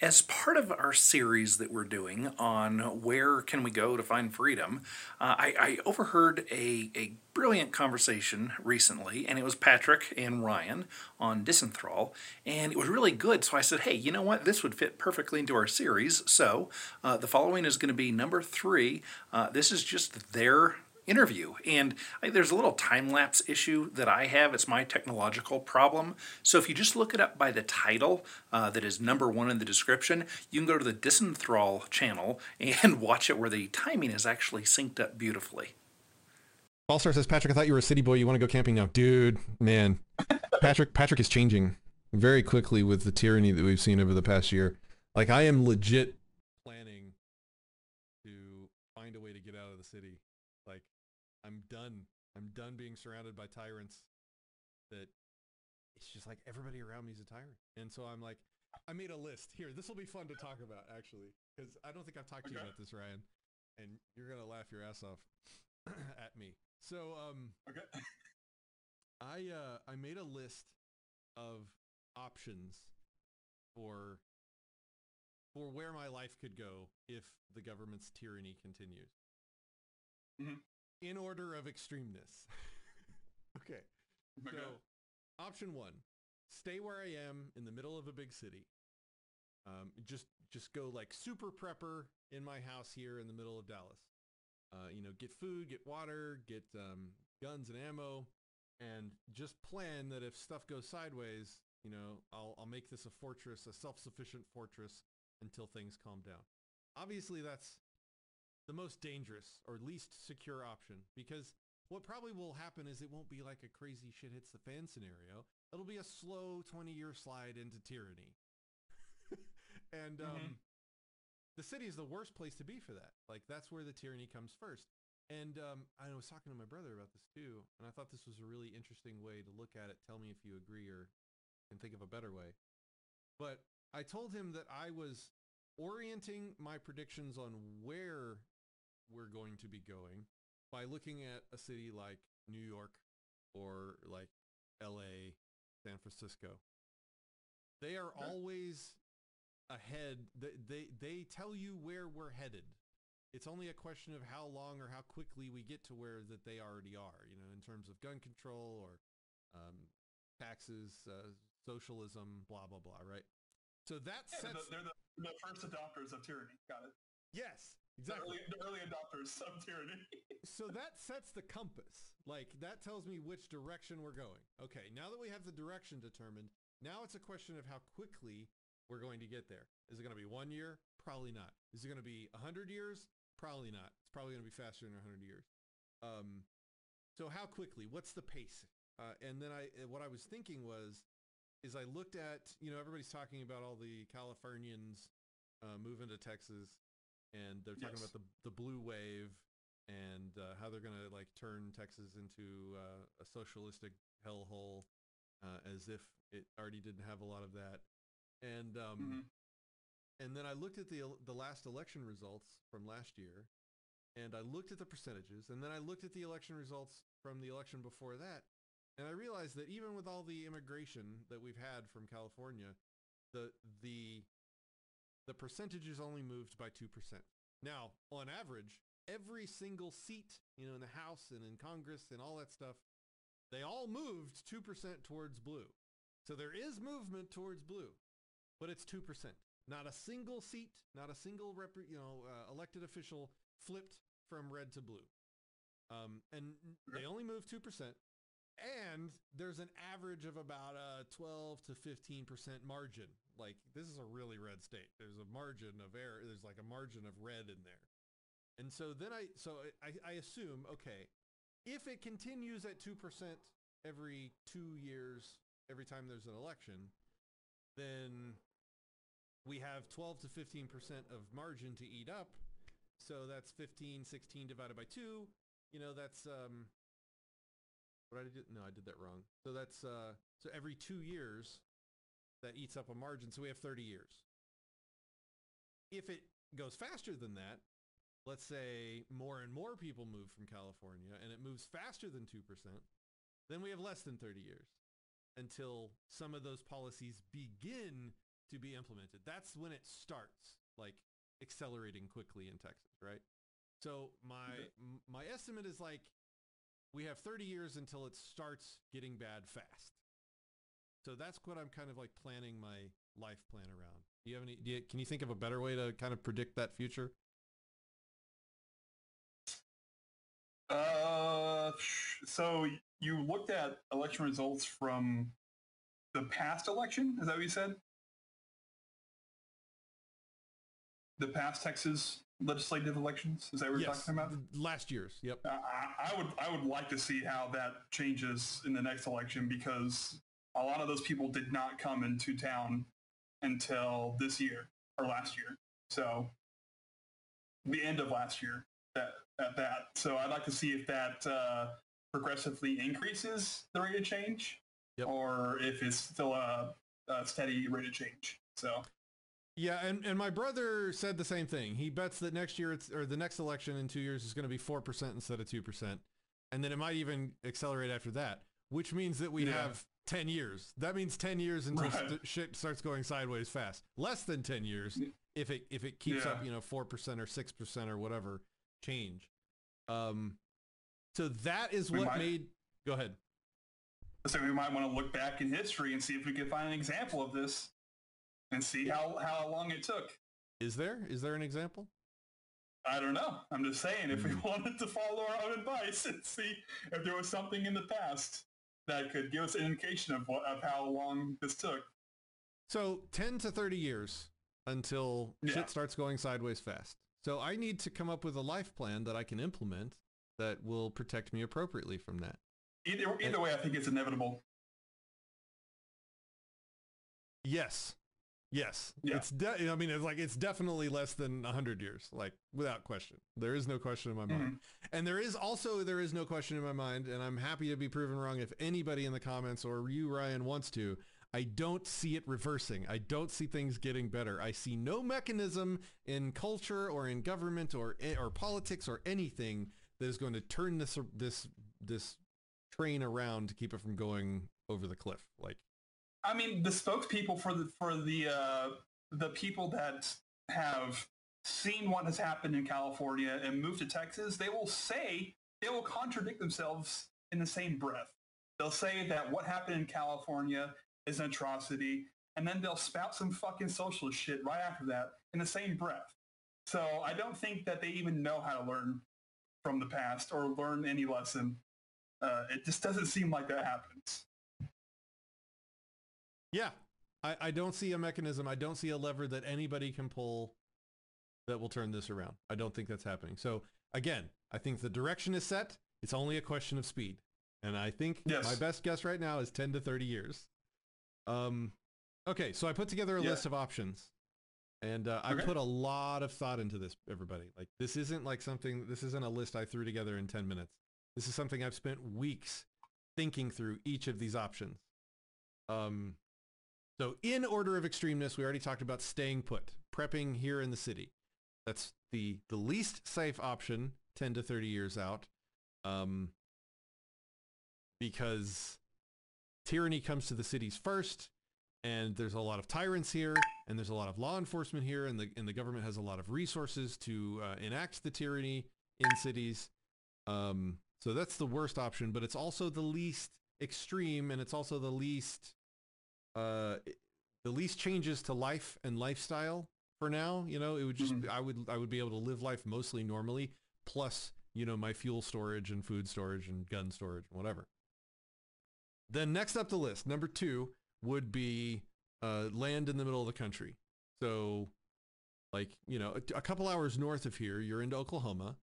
As part of our series that we're doing on where can we go to find freedom, uh, I, I overheard a, a brilliant conversation recently, and it was Patrick and Ryan on Disenthrall, and it was really good. So I said, hey, you know what? This would fit perfectly into our series. So uh, the following is going to be number three. Uh, this is just their interview. And I, there's a little time lapse issue that I have. It's my technological problem. So if you just look it up by the title uh, that is number one in the description, you can go to the Disenthrall channel and watch it where the timing is actually synced up beautifully. Allstar says, Patrick, I thought you were a city boy. You want to go camping now, dude? Man, Patrick, Patrick is changing very quickly with the tyranny that we've seen over the past year. Like I am legit planning to find a way to get out of the city. I'm done. I'm done being surrounded by tyrants that it's just like everybody around me is a tyrant. And so I'm like, I made a list here. This will be fun to talk about actually, because I don't think I've talked to you about this, Ryan, and you're gonna laugh your ass off at me. So um, Okay. I uh, I made a list of options for for where my life could go if the government's tyranny continues. Mhm. In order of extremeness. okay. Okay. So, option one: stay where I am in the middle of a big city. Um, just just go like super prepper in my house here in the middle of Dallas. Uh, you know, get food, get water, get um, guns and ammo, and just plan that if stuff goes sideways, you know, I'll I'll make this a fortress, a self-sufficient fortress until things calm down. Obviously, that's the most dangerous or least secure option because what probably will happen is it won't be like a crazy shit hits the fan scenario. It'll be a slow 20 year slide into tyranny. and um, Mhm. the city is the worst place to be for that. Like that's where the tyranny comes first. And um, I was talking to my brother about this too, and I thought this was a really interesting way to look at it. Tell me if you agree or can think of a better way. But I told him that I was orienting my predictions on where we're going to be going by looking at a city like New York or like LA, San Francisco. They are always ahead. They, they they tell you where we're headed. It's only a question of how long or how quickly we get to where that they already are. You know, in terms of gun control or um, taxes, uh, socialism, blah blah blah. Right. So that Yeah, sets. they're, the, they're the first adopters of tyranny. Got it. yes, The exactly. early, the early adopters of tyranny. so that sets the compass. Like that tells me which direction we're going. Okay, now that we have the direction determined, now it's a question of how quickly we're going to get there. Is it going to be one year? Probably not. Is it going to be a hundred years? Probably not. It's probably going to be faster than a hundred years. Um, so how quickly? What's the pace? Uh, and then I, what I was thinking was, is I looked at, you know, everybody's talking about all the Californians uh, moving to Texas, and they're talking Yes. about the the blue wave and uh, how they're going to like turn Texas into uh, a socialistic hellhole, uh, as if it already didn't have a lot of that. And um, Mhm. and then I looked at the the last election results from last year, and I looked at the percentages, and then I looked at the election results from the election before that, and I realized that even with all the immigration that we've had from California, the the the percentages only moved by 2%. Now, on average, every single seat, you know, in the House and in Congress and all that stuff, they all moved 2% towards blue. So there is movement towards blue, but it's 2%. Not a single seat, not a single rep, you know, uh, elected official flipped from red to blue. Um, and they only moved 2%. And there's an average of about a 12 to 15% margin. Like this is a really red state. There's a margin of error. There's like a margin of red in there. And so then I, so I, I assume, okay, if it continues at 2% every two years, every time there's an election, then we have 12 to 15% of margin to eat up. So that's 15, 16 divided by two. You know, that's, um, what I did? No, I did that wrong. So that's uh, so every two years, that eats up a margin. So we have 30 years. If it goes faster than that, let's say more and more people move from California, and it moves faster than two percent, then we have less than 30 years until some of those policies begin to be implemented. That's when it starts, like accelerating quickly in Texas, right? So my my estimate is like we have 30 years until it starts getting bad fast. So that's what I'm kind of like planning my life plan around. Do you have any? Do you, can you think of a better way to kind of predict that future? Uh, so you looked at election results from the past election? Is that what you said? The past Texas legislative elections? Is that what you're yes, talking about? last year's. Yep. I I would I would like to see how that changes in the next election because a lot of those people did not come into town until this year or last year. So the end of last year that at that. So I'd like to see if that uh, progressively increases the rate of change Yep. or if it's still a, a steady rate of change. So Yeah, and, and my brother said the same thing. He bets that next year it's or the next election in two years is going to be four percent instead of two percent, and then it might even accelerate after that, which means that we Yeah. have ten years. That means ten years until Right. st- shit starts going sideways fast. Less than ten years if it if it keeps up, you know, four percent or six percent or whatever change. Um, so that is We what might- made. Go ahead. So we might want to look back in history and see if we can find an example of this and see how, how long it took. Is there is there an example? I don't know. I'm just saying if we Hmm. wanted to follow our own advice and see if there was something in the past that could give us an indication of what of how long this took. So 10 to 30 years until Yeah. shit starts going sideways fast. So I need to come up with a life plan that I can implement that will protect me appropriately from that. Either either way, I think it's inevitable. Yes. Yes. Yeah. It's de- I mean it's like it's definitely less than 100 years, like without question. There is no question in my mind. Mhm. And there is also there is no question in my mind and I'm happy to be proven wrong if anybody in the comments or you Ryan wants to. I don't see it reversing. I don't see things getting better. I see no mechanism in culture or in government or or politics or anything that is going to turn this this this train around to keep it from going over the cliff. Like I mean, the spokespeople for the for the uh, the people that have seen what has happened in California and moved to Texas, they will say they will contradict themselves in the same breath. They'll say that what happened in California is an atrocity, and then they'll spout some fucking socialist shit right after that in the same breath. So I don't think that they even know how to learn from the past or learn any lesson. Uh, it just doesn't seem like that happens. Yeah, I, I don't see a mechanism. I don't see a lever that anybody can pull that will turn this around. I don't think that's happening. So again, I think the direction is set. It's only a question of speed. And I think Yes. my best guess right now is 10 to 30 years. Um, okay, so I put together a Yeah. list of options. And uh, I Okay. put a lot of thought into this, everybody. Like this isn't like something, this isn't a list I threw together in 10 minutes. This is something I've spent weeks thinking through each of these options. Um, so in order of extremeness, we already talked about staying put, prepping here in the city. That's the the least safe option, 10 to 30 years out. Um, because tyranny comes to the cities first, and there's a lot of tyrants here, and there's a lot of law enforcement here, and the and the government has a lot of resources to uh, enact the tyranny in cities. Um, so that's the worst option, but it's also the least extreme, and it's also the least uh, the least changes to life and lifestyle for now. You know, it would just Mhm. I would I would be able to live life mostly normally, plus you know my fuel storage and food storage and gun storage and whatever. Then next up the list, number two would be uh, land in the middle of the country. So, like you know, a, a couple hours north of here, you're into Oklahoma.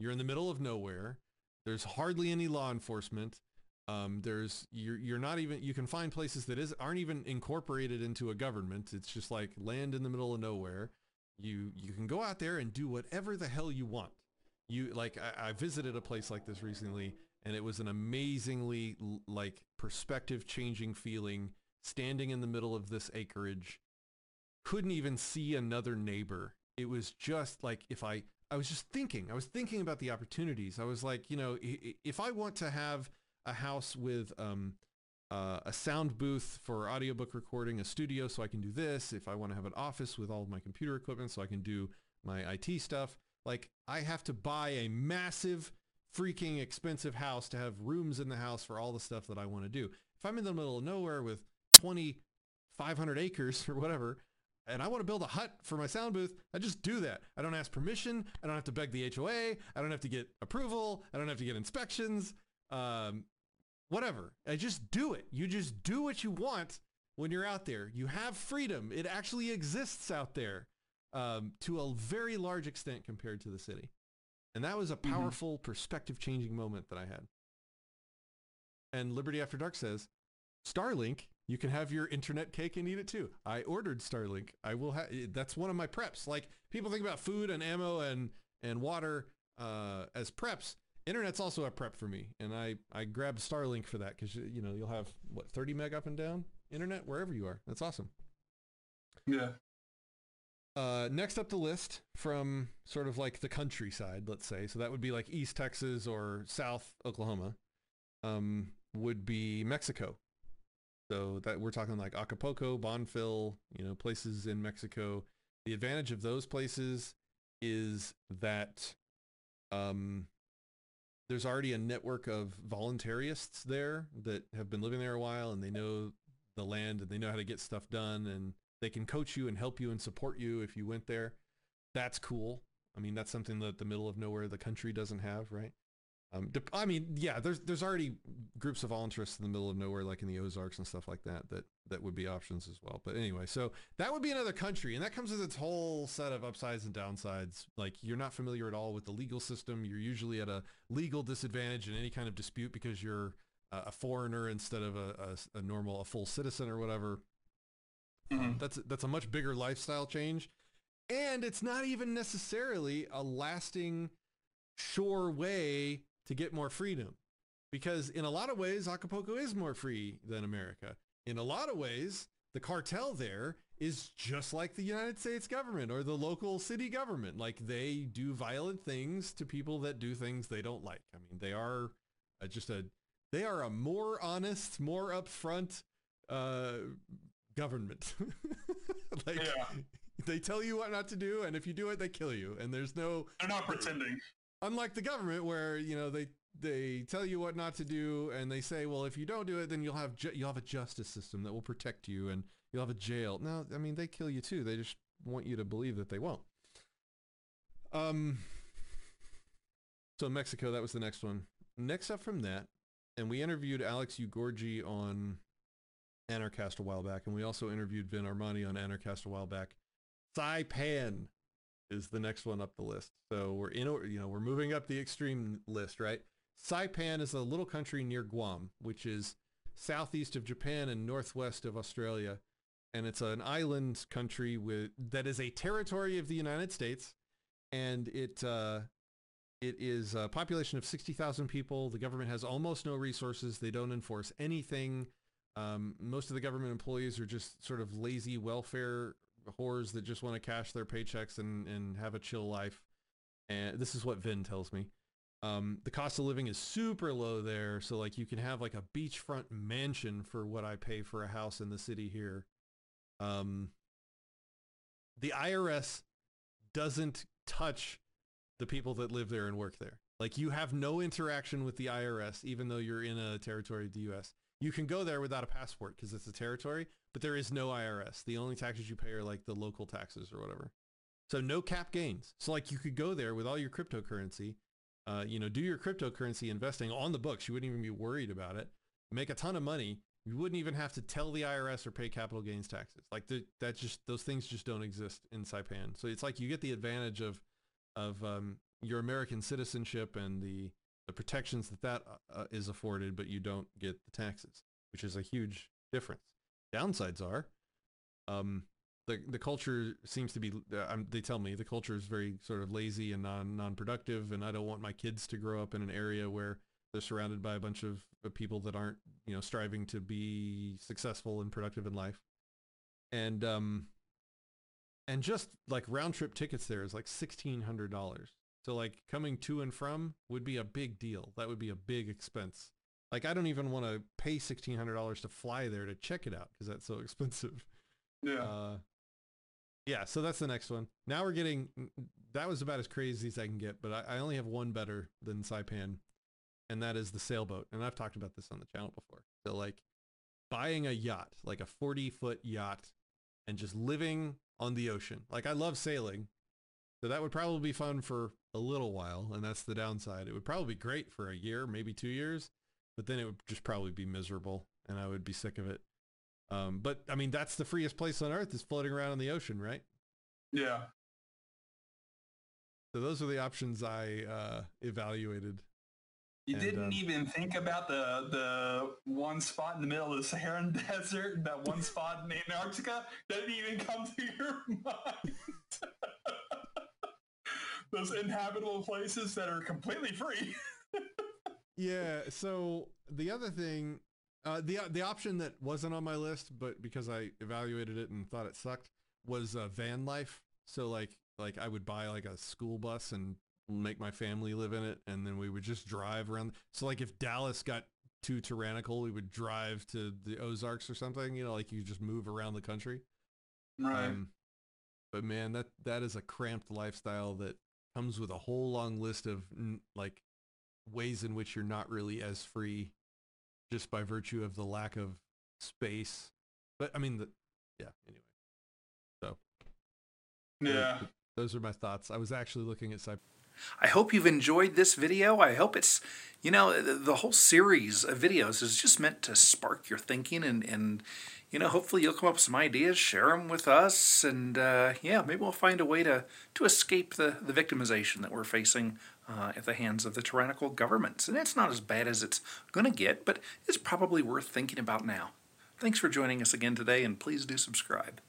You're in the middle of nowhere. There's hardly any law enforcement. Um, there's you're you're not even you can find places that is aren't even incorporated into a government. It's just like land in the middle of nowhere. You you can go out there and do whatever the hell you want. You like I, I visited a place like this recently, and it was an amazingly like perspective changing feeling. Standing in the middle of this acreage, couldn't even see another neighbor. It was just like if I I was just thinking. I was thinking about the opportunities. I was like, you know, if I want to have a house with um uh, a sound booth for audiobook recording, a studio so I can do this. If I want to have an office with all of my computer equipment so I can do my IT stuff. Like I have to buy a massive freaking expensive house to have rooms in the house for all the stuff that I want to do. If I'm in the middle of nowhere with 20, 500 acres or whatever, and I want to build a hut for my sound booth, I just do that. I don't ask permission. I don't have to beg the HOA. I don't have to get approval. I don't have to get inspections. Um, whatever. I just do it. You just do what you want when you're out there. You have freedom. It actually exists out there um, to a very large extent compared to the city. And that was a powerful mm-hmm. perspective changing moment that I had. And Liberty After Dark says, Starlink, you can have your internet cake and eat it too. I ordered Starlink. I will have, that's one of my preps. Like people think about food and ammo and, and water uh, as preps. Internet's also a prep for me. And I, I grabbed Starlink for that because, you know, you'll have what, 30 meg up and down internet wherever you are. That's awesome. Yeah. Uh, next up the list from sort of like the countryside, let's say. So that would be like East Texas or South Oklahoma. Um, would be Mexico. So that we're talking like Acapulco, Bonfil, you know, places in Mexico. The advantage of those places is that um, there's already a network of voluntarists there that have been living there a while and they know the land and they know how to get stuff done and they can coach you and help you and support you if you went there. That's cool. I mean, that's something that the middle of nowhere, the country doesn't have, right? Um, I mean, yeah, there's there's already groups of volunteers in the middle of nowhere, like in the Ozarks and stuff like that, that that would be options as well. But anyway, so that would be another country, and that comes with its whole set of upsides and downsides. Like you're not familiar at all with the legal system. You're usually at a legal disadvantage in any kind of dispute because you're a foreigner instead of a, a, a normal, a full citizen or whatever. Mm-hmm. Um, that's that's a much bigger lifestyle change, and it's not even necessarily a lasting, sure way to get more freedom, because in a lot of ways, Acapulco is more free than America. In a lot of ways, the cartel there is just like the United States government or the local city government. Like they do violent things to people that do things they don't like. I mean, they are just a they are a more honest, more upfront uh, government. like yeah. they tell you what not to do, and if you do it, they kill you. And there's no they're not pretending. Unlike the government, where you know they they tell you what not to do, and they say, well, if you don't do it, then you'll have ju- you'll have a justice system that will protect you, and you'll have a jail. No, I mean they kill you too. They just want you to believe that they won't. Um. So Mexico, that was the next one. Next up from that, and we interviewed Alex Ugorji on Anarchast a while back, and we also interviewed Vin Armani on Anarchast a while back. Saipan is the next one up the list. So we're in, you know, we're moving up the extreme list, right? Saipan is a little country near Guam, which is southeast of Japan and northwest of Australia, and it's an island country with that is a territory of the United States, and it uh, it is a population of sixty thousand people. The government has almost no resources. They don't enforce anything. Um, most of the government employees are just sort of lazy welfare whores that just want to cash their paychecks and, and have a chill life. And this is what Vin tells me. Um, the cost of living is super low there. So like you can have like a beachfront mansion for what I pay for a house in the city here. Um, the IRS doesn't touch the people that live there and work there. Like you have no interaction with the IRS, even though you're in a territory of the U.S. You can go there without a passport because it's a territory, but there is no IRS. The only taxes you pay are like the local taxes or whatever. So no cap gains. So like you could go there with all your cryptocurrency, uh, you know, do your cryptocurrency investing on the books. You wouldn't even be worried about it. Make a ton of money. You wouldn't even have to tell the IRS or pay capital gains taxes. Like the, that just those things just don't exist in Saipan. So it's like you get the advantage of of um, your American citizenship and the the protections that that uh, uh, is afforded, but you don't get the taxes, which is a huge difference. Downsides are, um, the the culture seems to be. Uh, they tell me the culture is very sort of lazy and non non productive, and I don't want my kids to grow up in an area where they're surrounded by a bunch of, of people that aren't you know striving to be successful and productive in life, and um, and just like round trip tickets there is like sixteen hundred dollars so like coming to and from would be a big deal. That would be a big expense Like I don't even want to pay sixteen hundred dollars to fly there to check it out because that's so expensive. Yeah. Uh, yeah, so that's the next one. Now we're getting that was about as crazy as I can get, but I, I only have one better than Saipan, and that is the sailboat. And I've talked about this on the channel before. So like buying a yacht, like a forty foot yacht, and just living on the ocean. Like I love sailing, so that would probably be fun for a little while, and that's the downside. It would probably be great for a year, maybe two years, but then it would just probably be miserable, and I would be sick of it. Um, but I mean, that's the freest place on earth is floating around in the ocean, right? Yeah. So those are the options I uh, evaluated. You And, didn't um, even think about the the one spot in the middle of the Saharan Desert, that one spot in Antarctica. That didn't even come to your mind. Those inhabitable places that are completely free. Yeah. So the other thing, uh, the the option that wasn't on my list, but because I evaluated it and thought it sucked, was uh, van life. So like like I would buy like a school bus and make my family live in it, and then we would just drive around. So like if Dallas got too tyrannical, we would drive to the Ozarks or something. You know, like you just move around the country. Right. Um, but man, that that is a cramped lifestyle that comes with a whole long list of like ways in which you're not really as free just by virtue of the lack of space. But I mean, the, yeah. Anyway, so yeah. those are my thoughts. I was actually looking at Cyber. I hope you've enjoyed this video. I hope it's, you know, the, whole series of videos is just meant to spark your thinking and, and you know, hopefully you'll come up with some ideas, share them with us, and uh, yeah, maybe we'll find a way to, to escape the, the victimization that we're facing uh, at the hands of the tyrannical governments. And it's not as bad as it's going to get, but it's probably worth thinking about now. Thanks for joining us again today, and please do subscribe.